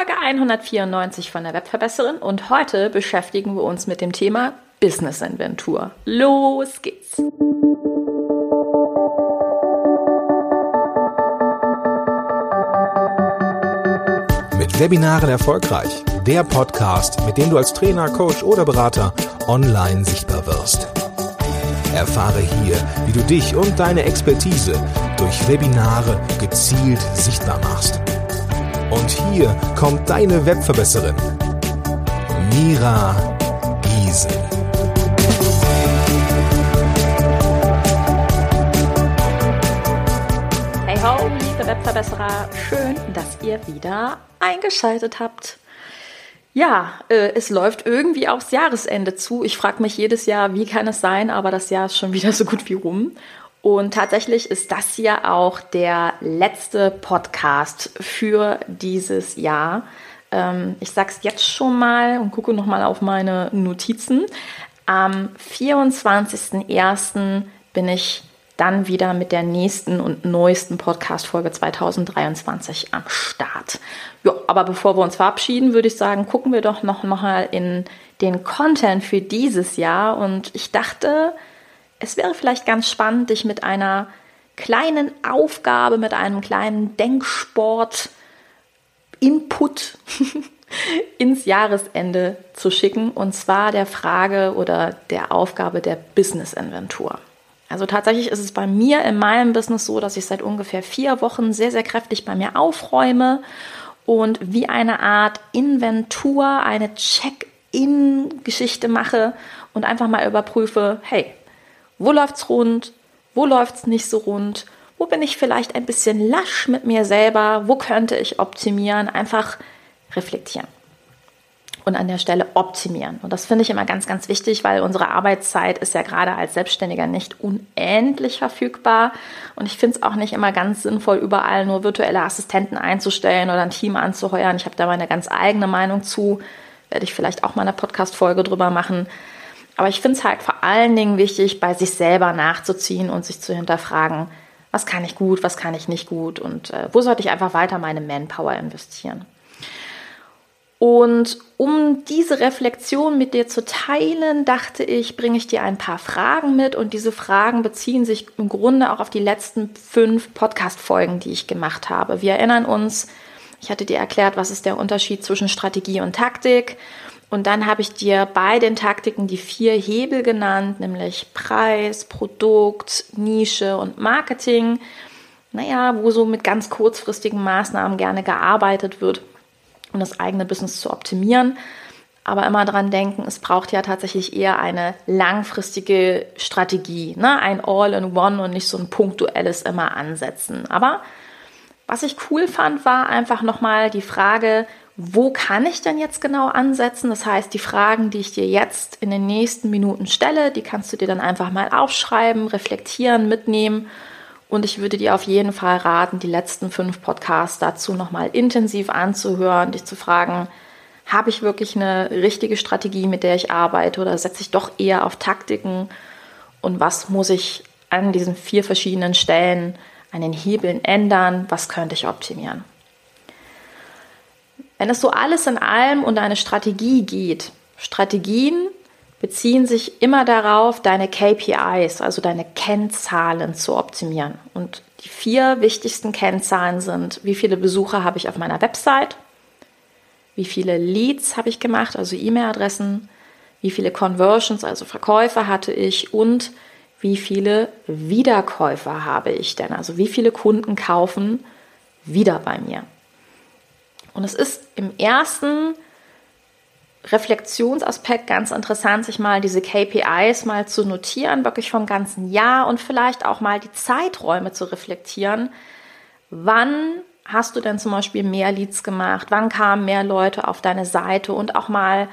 Folge 194 von der Webverbesserin und heute beschäftigen wir uns mit dem Thema Business Inventur. Los geht's! Mit Webinaren erfolgreich. Der Podcast, mit dem du als Trainer, Coach oder Berater online sichtbar wirst. Erfahre hier, wie du dich und deine Expertise durch Webinare gezielt sichtbar machst. Und hier kommt deine Webverbesserin, Mira Giesen. Hey ho, liebe Webverbesserer, schön, dass ihr wieder eingeschaltet habt. Ja, äh, es läuft irgendwie aufs Jahresende zu. Ich frage mich jedes Jahr, wie kann es sein, aber das Jahr ist schon wieder so gut wie rum. Und tatsächlich ist das hier auch der letzte Podcast für dieses Jahr. Ähm, ich sage es jetzt schon mal und gucke nochmal auf meine Notizen. Am 24.01. bin ich dann wieder mit der nächsten und neuesten Podcast-Folge 2023 am Start. Ja, aber bevor wir uns verabschieden, würde ich sagen, gucken wir doch noch mal in den Content für dieses Jahr. Und ich dachte, es wäre vielleicht ganz spannend, dich mit einer kleinen Aufgabe, mit einem kleinen Denksport, Input ins Jahresende zu schicken. Und zwar der Frage oder der Aufgabe der Business Inventur. Also tatsächlich ist es bei mir in meinem Business so, dass ich seit ungefähr vier Wochen sehr, sehr kräftig bei mir aufräume und wie eine Art Inventur, eine Check-in-Geschichte mache und einfach mal überprüfe, hey, wo läuft's rund? Wo läuft's nicht so rund? Wo bin ich vielleicht ein bisschen lasch mit mir selber? Wo könnte ich optimieren? Einfach reflektieren. Und an der Stelle optimieren. Und das finde ich immer ganz, ganz wichtig, weil unsere Arbeitszeit ist ja gerade als Selbstständiger nicht unendlich verfügbar. Und ich finde es auch nicht immer ganz sinnvoll, überall nur virtuelle Assistenten einzustellen oder ein Team anzuheuern. Ich habe da meine ganz eigene Meinung zu. Werde ich vielleicht auch mal eine Podcast-Folge drüber machen. Aber ich finde es halt vor allen Dingen wichtig, bei sich selber nachzuziehen und sich zu hinterfragen, was kann ich gut, was kann ich nicht gut und äh, wo sollte ich einfach weiter meine Manpower investieren. Und um diese Reflexion mit dir zu teilen, dachte ich, bringe ich dir ein paar Fragen mit. Und diese Fragen beziehen sich im Grunde auch auf die letzten fünf Podcast-Folgen, die ich gemacht habe. Wir erinnern uns, ich hatte dir erklärt, was ist der Unterschied zwischen Strategie und Taktik. Und dann habe ich dir bei den Taktiken die vier Hebel genannt, nämlich Preis, Produkt, Nische und Marketing. Naja, wo so mit ganz kurzfristigen Maßnahmen gerne gearbeitet wird, um das eigene Business zu optimieren. Aber immer dran denken, es braucht ja tatsächlich eher eine langfristige Strategie, ne? ein All-in-One und nicht so ein punktuelles immer ansetzen. Aber was ich cool fand, war einfach nochmal die Frage, wo kann ich denn jetzt genau ansetzen? Das heißt, die Fragen, die ich dir jetzt in den nächsten Minuten stelle, die kannst du dir dann einfach mal aufschreiben, reflektieren, mitnehmen. Und ich würde dir auf jeden Fall raten, die letzten fünf Podcasts dazu nochmal intensiv anzuhören, dich zu fragen, habe ich wirklich eine richtige Strategie, mit der ich arbeite oder setze ich doch eher auf Taktiken? Und was muss ich an diesen vier verschiedenen Stellen an den Hebeln ändern? Was könnte ich optimieren? Wenn es so alles in allem um eine Strategie geht, Strategien beziehen sich immer darauf, deine KPIs, also deine Kennzahlen zu optimieren. Und die vier wichtigsten Kennzahlen sind, wie viele Besucher habe ich auf meiner Website, wie viele Leads habe ich gemacht, also E-Mail-Adressen, wie viele Conversions, also Verkäufe hatte ich und wie viele Wiederkäufer habe ich denn, also wie viele Kunden kaufen wieder bei mir. Und es ist im ersten Reflexionsaspekt ganz interessant, sich mal diese KPIs mal zu notieren, wirklich vom ganzen Jahr und vielleicht auch mal die Zeiträume zu reflektieren. Wann hast du denn zum Beispiel mehr Leads gemacht? Wann kamen mehr Leute auf deine Seite? Und auch mal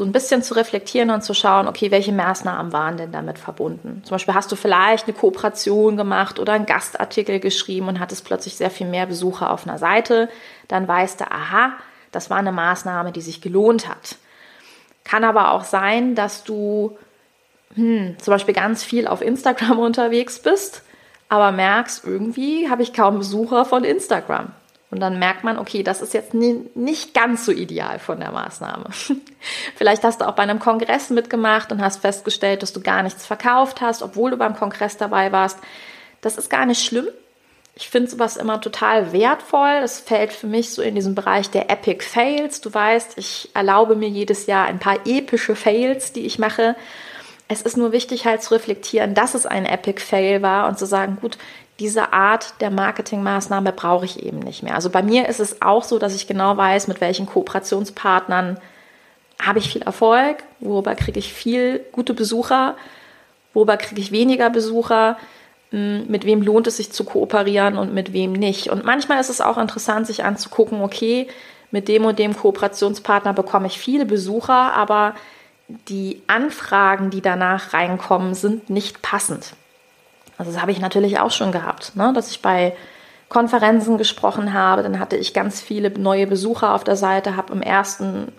so ein bisschen zu reflektieren und zu schauen, okay, welche Maßnahmen waren denn damit verbunden? Zum Beispiel hast du vielleicht eine Kooperation gemacht oder einen Gastartikel geschrieben und hattest plötzlich sehr viel mehr Besucher auf einer Seite. Dann weißt du, aha, das war eine Maßnahme, die sich gelohnt hat. Kann aber auch sein, dass du hm, zum Beispiel ganz viel auf Instagram unterwegs bist, aber merkst, irgendwie habe ich kaum Besucher von Instagram. Und dann merkt man, okay, das ist jetzt nie, nicht ganz so ideal von der Maßnahme. Vielleicht hast du auch bei einem Kongress mitgemacht und hast festgestellt, dass du gar nichts verkauft hast, obwohl du beim Kongress dabei warst. Das ist gar nicht schlimm. Ich finde sowas immer total wertvoll. Das fällt für mich so in diesen Bereich der Epic Fails. Du weißt, ich erlaube mir jedes Jahr ein paar epische Fails, die ich mache. Es ist nur wichtig, halt zu reflektieren, dass es ein Epic Fail war und zu sagen, gut, diese Art der Marketingmaßnahme brauche ich eben nicht mehr. Also bei mir ist es auch so, dass ich genau weiß, mit welchen Kooperationspartnern habe ich viel Erfolg, worüber kriege ich viel gute Besucher, worüber kriege ich weniger Besucher, hm, mit wem lohnt es sich zu kooperieren und mit wem nicht. Und manchmal ist es auch interessant, sich anzugucken, okay, mit dem und dem Kooperationspartner bekomme ich viele Besucher, aber die Anfragen, die danach reinkommen, sind nicht passend. Also das habe ich natürlich auch schon gehabt, ne? dass ich bei Konferenzen gesprochen habe. Dann hatte ich ganz viele neue Besucher auf der Seite, habe im ersten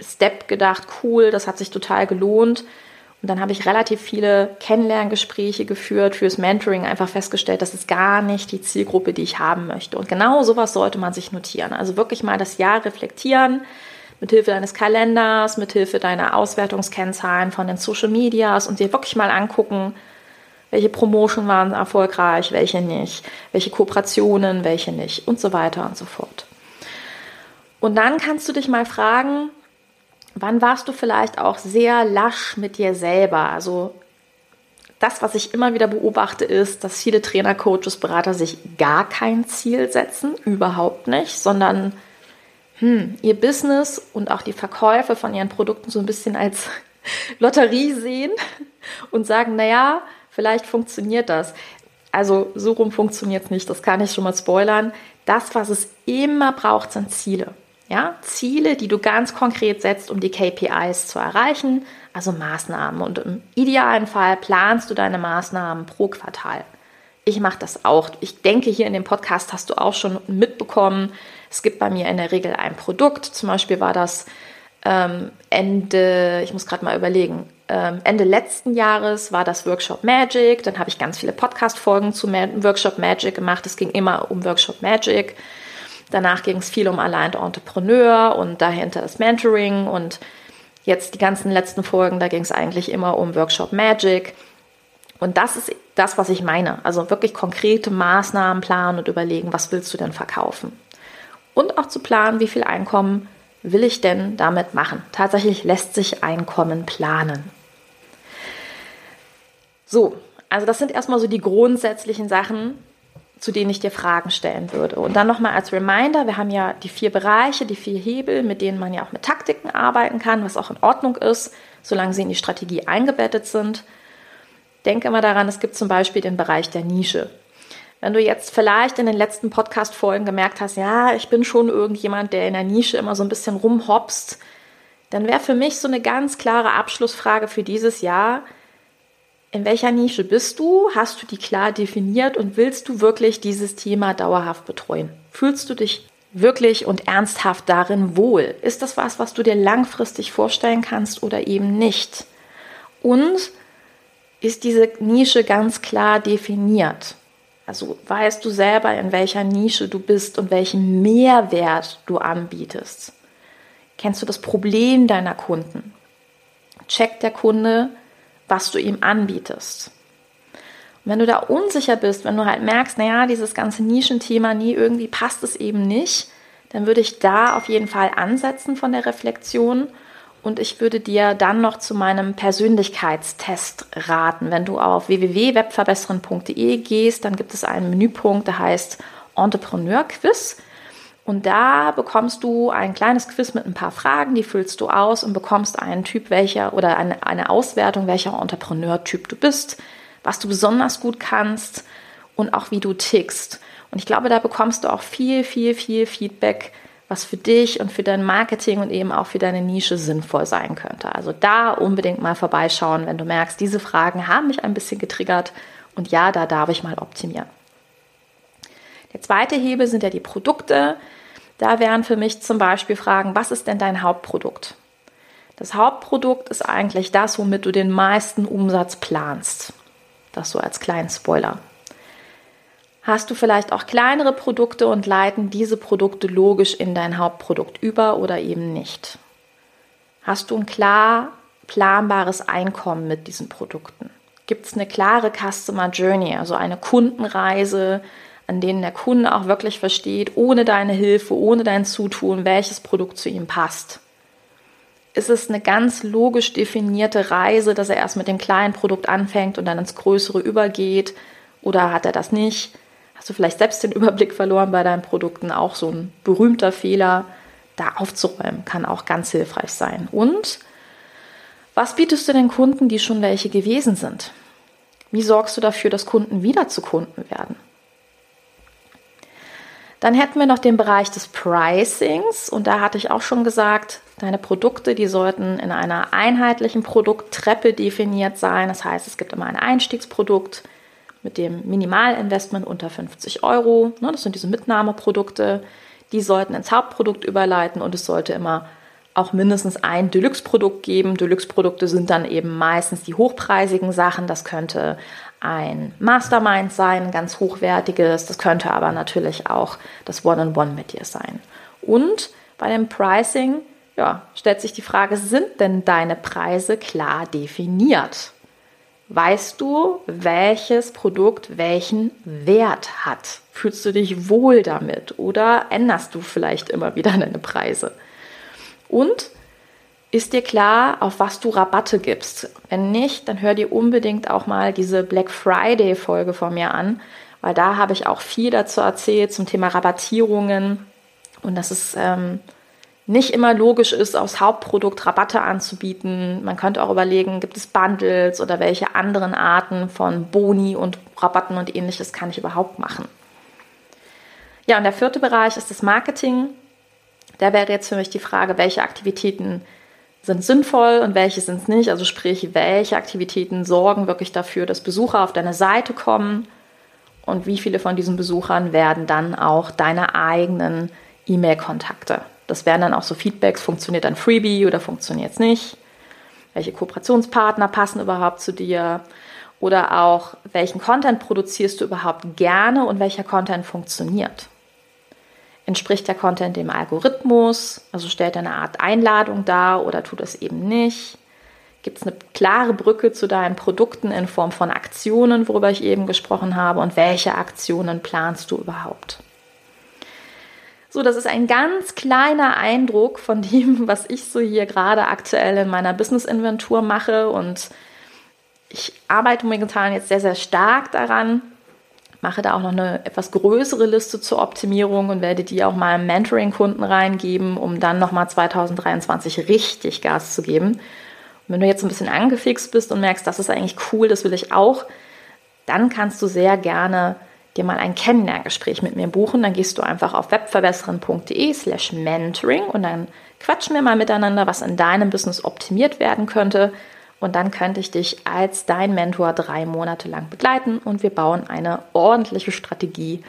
Step gedacht, cool, das hat sich total gelohnt. Und dann habe ich relativ viele Kennenlerngespräche geführt fürs Mentoring, einfach festgestellt, das ist gar nicht die Zielgruppe, die ich haben möchte. Und genau sowas sollte man sich notieren. Also wirklich mal das Jahr reflektieren, mithilfe deines Kalenders, mithilfe deiner Auswertungskennzahlen von den Social Medias und dir wirklich mal angucken, welche Promotion waren erfolgreich, welche nicht, welche Kooperationen, welche nicht und so weiter und so fort. Und dann kannst du dich mal fragen, wann warst du vielleicht auch sehr lasch mit dir selber? Also das, was ich immer wieder beobachte, ist, dass viele Trainer, Coaches, Berater sich gar kein Ziel setzen, überhaupt nicht, sondern hm, ihr Business und auch die Verkäufe von ihren Produkten so ein bisschen als Lotterie sehen und sagen, naja, Vielleicht funktioniert das. Also so rum funktioniert es nicht, das kann ich schon mal spoilern. Das, was es immer braucht, sind Ziele. Ja, Ziele, die du ganz konkret setzt, um die KPIs zu erreichen, also Maßnahmen. Und im idealen Fall planst du deine Maßnahmen pro Quartal. Ich mache das auch. Ich denke, hier in dem Podcast hast du auch schon mitbekommen, es gibt bei mir in der Regel ein Produkt. Zum Beispiel war das ähm, Ende, ich muss gerade mal überlegen, Ende letzten Jahres war das Workshop Magic. Dann habe ich ganz viele Podcast-Folgen zu Workshop Magic gemacht. Es ging immer um Workshop Magic. Danach ging es viel um Aligned Entrepreneur und dahinter das Mentoring. Und jetzt die ganzen letzten Folgen, da ging es eigentlich immer um Workshop Magic. Und das ist das, was ich meine. Also wirklich konkrete Maßnahmen planen und überlegen, was willst du denn verkaufen? Und auch zu planen, wie viel Einkommen will ich denn damit machen? Tatsächlich lässt sich Einkommen planen. So, also das sind erstmal so die grundsätzlichen Sachen, zu denen ich dir Fragen stellen würde. Und dann nochmal als Reminder, wir haben ja die vier Bereiche, die vier Hebel, mit denen man ja auch mit Taktiken arbeiten kann, was auch in Ordnung ist, solange sie in die Strategie eingebettet sind. Denke immer daran, es gibt zum Beispiel den Bereich der Nische. Wenn du jetzt vielleicht in den letzten Podcast-Folgen gemerkt hast, ja, ich bin schon irgendjemand, der in der Nische immer so ein bisschen rumhopst, dann wäre für mich so eine ganz klare Abschlussfrage für dieses Jahr, in welcher Nische bist du? Hast du die klar definiert und willst du wirklich dieses Thema dauerhaft betreuen? Fühlst du dich wirklich und ernsthaft darin wohl? Ist das was, was du dir langfristig vorstellen kannst oder eben nicht? Und ist diese Nische ganz klar definiert? Also weißt du selber, in welcher Nische du bist und welchen Mehrwert du anbietest? Kennst du das Problem deiner Kunden? Checkt der Kunde, was du ihm anbietest? Und wenn du da unsicher bist, wenn du halt merkst, naja, dieses ganze Nischenthema, nie irgendwie passt es eben nicht, dann würde ich da auf jeden Fall ansetzen von der Reflexion und ich würde dir dann noch zu meinem Persönlichkeitstest raten. Wenn du auf www.webverbessern.de gehst, dann gibt es einen Menüpunkt, der heißt Entrepreneur Quiz. Und da bekommst du ein kleines Quiz mit ein paar Fragen, die füllst du aus und bekommst einen Typ welcher oder eine, eine Auswertung, welcher Entrepreneur-Typ du bist, was du besonders gut kannst und auch wie du tickst. Und ich glaube, da bekommst du auch viel, viel, viel Feedback was für dich und für dein Marketing und eben auch für deine Nische sinnvoll sein könnte. Also da unbedingt mal vorbeischauen, wenn du merkst, diese Fragen haben mich ein bisschen getriggert und ja, da darf ich mal optimieren. Der zweite Hebel sind ja die Produkte. Da wären für mich zum Beispiel Fragen, was ist denn dein Hauptprodukt? Das Hauptprodukt ist eigentlich das, womit du den meisten Umsatz planst. Das so als kleinen Spoiler. Hast du vielleicht auch kleinere Produkte und leiten diese Produkte logisch in dein Hauptprodukt über oder eben nicht? Hast du ein klar planbares Einkommen mit diesen Produkten? Gibt es eine klare Customer Journey, also eine Kundenreise, an denen der Kunde auch wirklich versteht, ohne deine Hilfe, ohne dein Zutun, welches Produkt zu ihm passt? Ist es eine ganz logisch definierte Reise, dass er erst mit dem kleinen Produkt anfängt und dann ins größere übergeht? Oder hat er das nicht? Hast du vielleicht selbst den Überblick verloren bei deinen Produkten? Auch so ein berühmter Fehler, da aufzuräumen, kann auch ganz hilfreich sein. Und was bietest du den Kunden, die schon welche gewesen sind? Wie sorgst du dafür, dass Kunden wieder zu Kunden werden? Dann hätten wir noch den Bereich des Pricings und da hatte ich auch schon gesagt, deine Produkte, die sollten in einer einheitlichen Produkttreppe definiert sein. Das heißt, es gibt immer ein Einstiegsprodukt mit dem Minimalinvestment unter 50 Euro. Ne, das sind diese Mitnahmeprodukte. Die sollten ins Hauptprodukt überleiten und es sollte immer auch mindestens ein Deluxe-Produkt geben. Deluxe-Produkte sind dann eben meistens die hochpreisigen Sachen. Das könnte ein Mastermind sein, ganz hochwertiges. Das könnte aber natürlich auch das One-on-One -on -One mit dir sein. Und bei dem Pricing ja, stellt sich die Frage, sind denn deine Preise klar definiert? Weißt du, welches Produkt welchen Wert hat? Fühlst du dich wohl damit oder änderst du vielleicht immer wieder deine Preise? Und ist dir klar, auf was du Rabatte gibst? Wenn nicht, dann hör dir unbedingt auch mal diese Black Friday Folge von mir an, weil da habe ich auch viel dazu erzählt zum Thema Rabattierungen und dass es ähm, nicht immer logisch ist, aufs Hauptprodukt Rabatte anzubieten. Man könnte auch überlegen, gibt es Bundles oder welche anderen Arten von Boni und Rabatten und ähnliches kann ich überhaupt machen. Ja, und der vierte Bereich ist das Marketing. Da wäre jetzt für mich die Frage, welche Aktivitäten sind sinnvoll und welche sind es nicht. Also sprich, welche Aktivitäten sorgen wirklich dafür, dass Besucher auf deine Seite kommen und wie viele von diesen Besuchern werden dann auch deine eigenen E-Mail-Kontakte. Das wären dann auch so Feedbacks, funktioniert ein Freebie oder funktioniert es nicht? Welche Kooperationspartner passen überhaupt zu dir? Oder auch, welchen Content produzierst du überhaupt gerne und welcher Content funktioniert? Entspricht der Content dem Algorithmus? Also stellt er eine Art Einladung dar oder tut es eben nicht? Gibt es eine klare Brücke zu deinen Produkten in Form von Aktionen, worüber ich eben gesprochen habe? Und welche Aktionen planst du überhaupt? So, das ist ein ganz kleiner Eindruck von dem, was ich so hier gerade aktuell in meiner Business-Inventur mache. Und ich arbeite momentan jetzt sehr, sehr stark daran, mache da auch noch eine etwas größere Liste zur Optimierung und werde die auch mal Mentoring-Kunden reingeben, um dann nochmal 2023 richtig Gas zu geben. Und wenn du jetzt ein bisschen angefixt bist und merkst, das ist eigentlich cool, das will ich auch, dann kannst du sehr gerne dir mal ein Kennenlerngespräch mit mir buchen. Dann gehst du einfach auf webverbessern.de slash mentoring und dann quatschen wir mal miteinander, was in deinem Business optimiert werden könnte und dann könnte ich dich als dein Mentor drei Monate lang begleiten und wir bauen eine ordentliche Strategie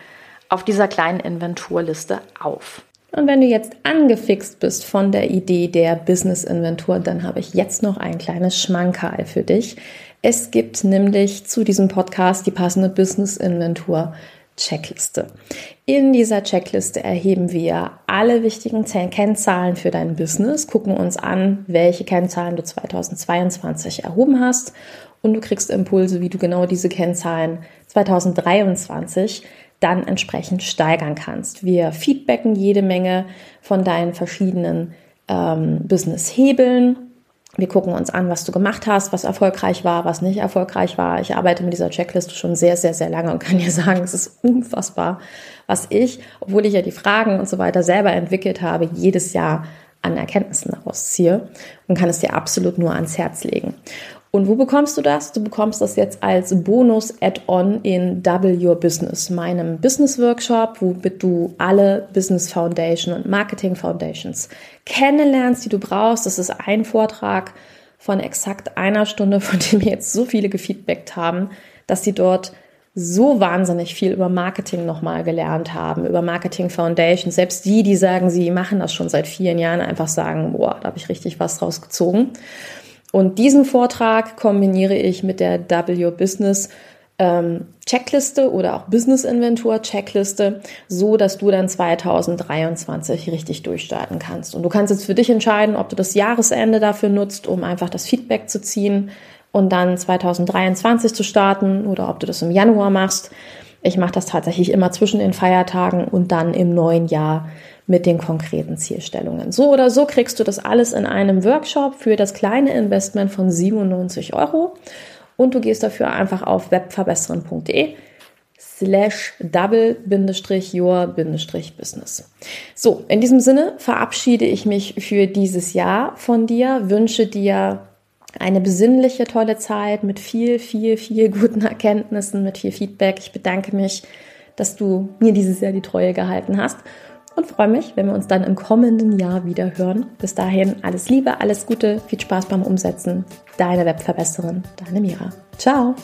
auf dieser kleinen Inventurliste auf. Und wenn du jetzt angefixt bist von der Idee der Business-Inventur, dann habe ich jetzt noch ein kleines Schmankerl für dich. Es gibt nämlich zu diesem Podcast die passende Business-Inventur Checkliste. In dieser Checkliste erheben wir alle wichtigen Kennzahlen für dein Business, gucken uns an, welche Kennzahlen du 2022 erhoben hast und du kriegst Impulse, wie du genau diese Kennzahlen 2023 dann entsprechend steigern kannst. Wir feedbacken jede Menge von deinen verschiedenen ähm, Business-Hebeln wir gucken uns an, was du gemacht hast, was erfolgreich war, was nicht erfolgreich war. Ich arbeite mit dieser Checkliste schon sehr, sehr, sehr lange und kann dir sagen, es ist unfassbar, was ich, obwohl ich ja die Fragen und so weiter selber entwickelt habe, jedes Jahr an Erkenntnissen daraus ziehe und kann es dir absolut nur ans Herz legen. Und wo bekommst du das? Du bekommst das jetzt als Bonus-Add-on in Double Your Business, meinem Business-Workshop, womit du alle Business Foundation und Marketing Foundations kennenlernst, die du brauchst. Das ist ein Vortrag von exakt einer Stunde, von dem jetzt so viele gefeedbackt haben, dass sie dort so wahnsinnig viel über Marketing nochmal gelernt haben, über Marketing Foundations. Selbst die, die sagen, sie machen das schon seit vielen Jahren, einfach sagen, boah, da habe ich richtig was draus gezogen. Und diesen Vortrag kombiniere ich mit der W Business ähm, Checkliste oder auch Business Inventur Checkliste, so dass du dann 2023 richtig durchstarten kannst. Und du kannst jetzt für dich entscheiden, ob du das Jahresende dafür nutzt, um einfach das Feedback zu ziehen und dann 2023 zu starten oder ob du das im Januar machst. Ich mache das tatsächlich immer zwischen den Feiertagen und dann im neuen Jahr mit den konkreten Zielstellungen. So oder so kriegst du das alles in einem Workshop für das kleine Investment von 97 Euro und du gehst dafür einfach auf webverbessern.de slash double-your-business. So, in diesem Sinne verabschiede ich mich für dieses Jahr von dir, wünsche dir eine besinnliche, tolle Zeit mit viel, viel, viel guten Erkenntnissen, mit viel Feedback. Ich bedanke mich, dass du mir dieses Jahr die Treue gehalten hast und freue mich, wenn wir uns dann im kommenden Jahr wieder hören. Bis dahin alles Liebe, alles Gute, viel Spaß beim Umsetzen. Deine Webverbesserin, deine Mira. Ciao.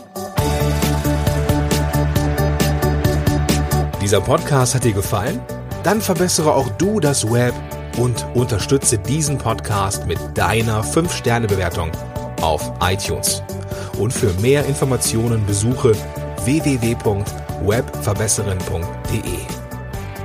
Dieser Podcast hat dir gefallen? Dann verbessere auch du das Web und unterstütze diesen Podcast mit deiner 5-Sterne-Bewertung auf iTunes. Und für mehr Informationen besuche www.webverbesserin.de.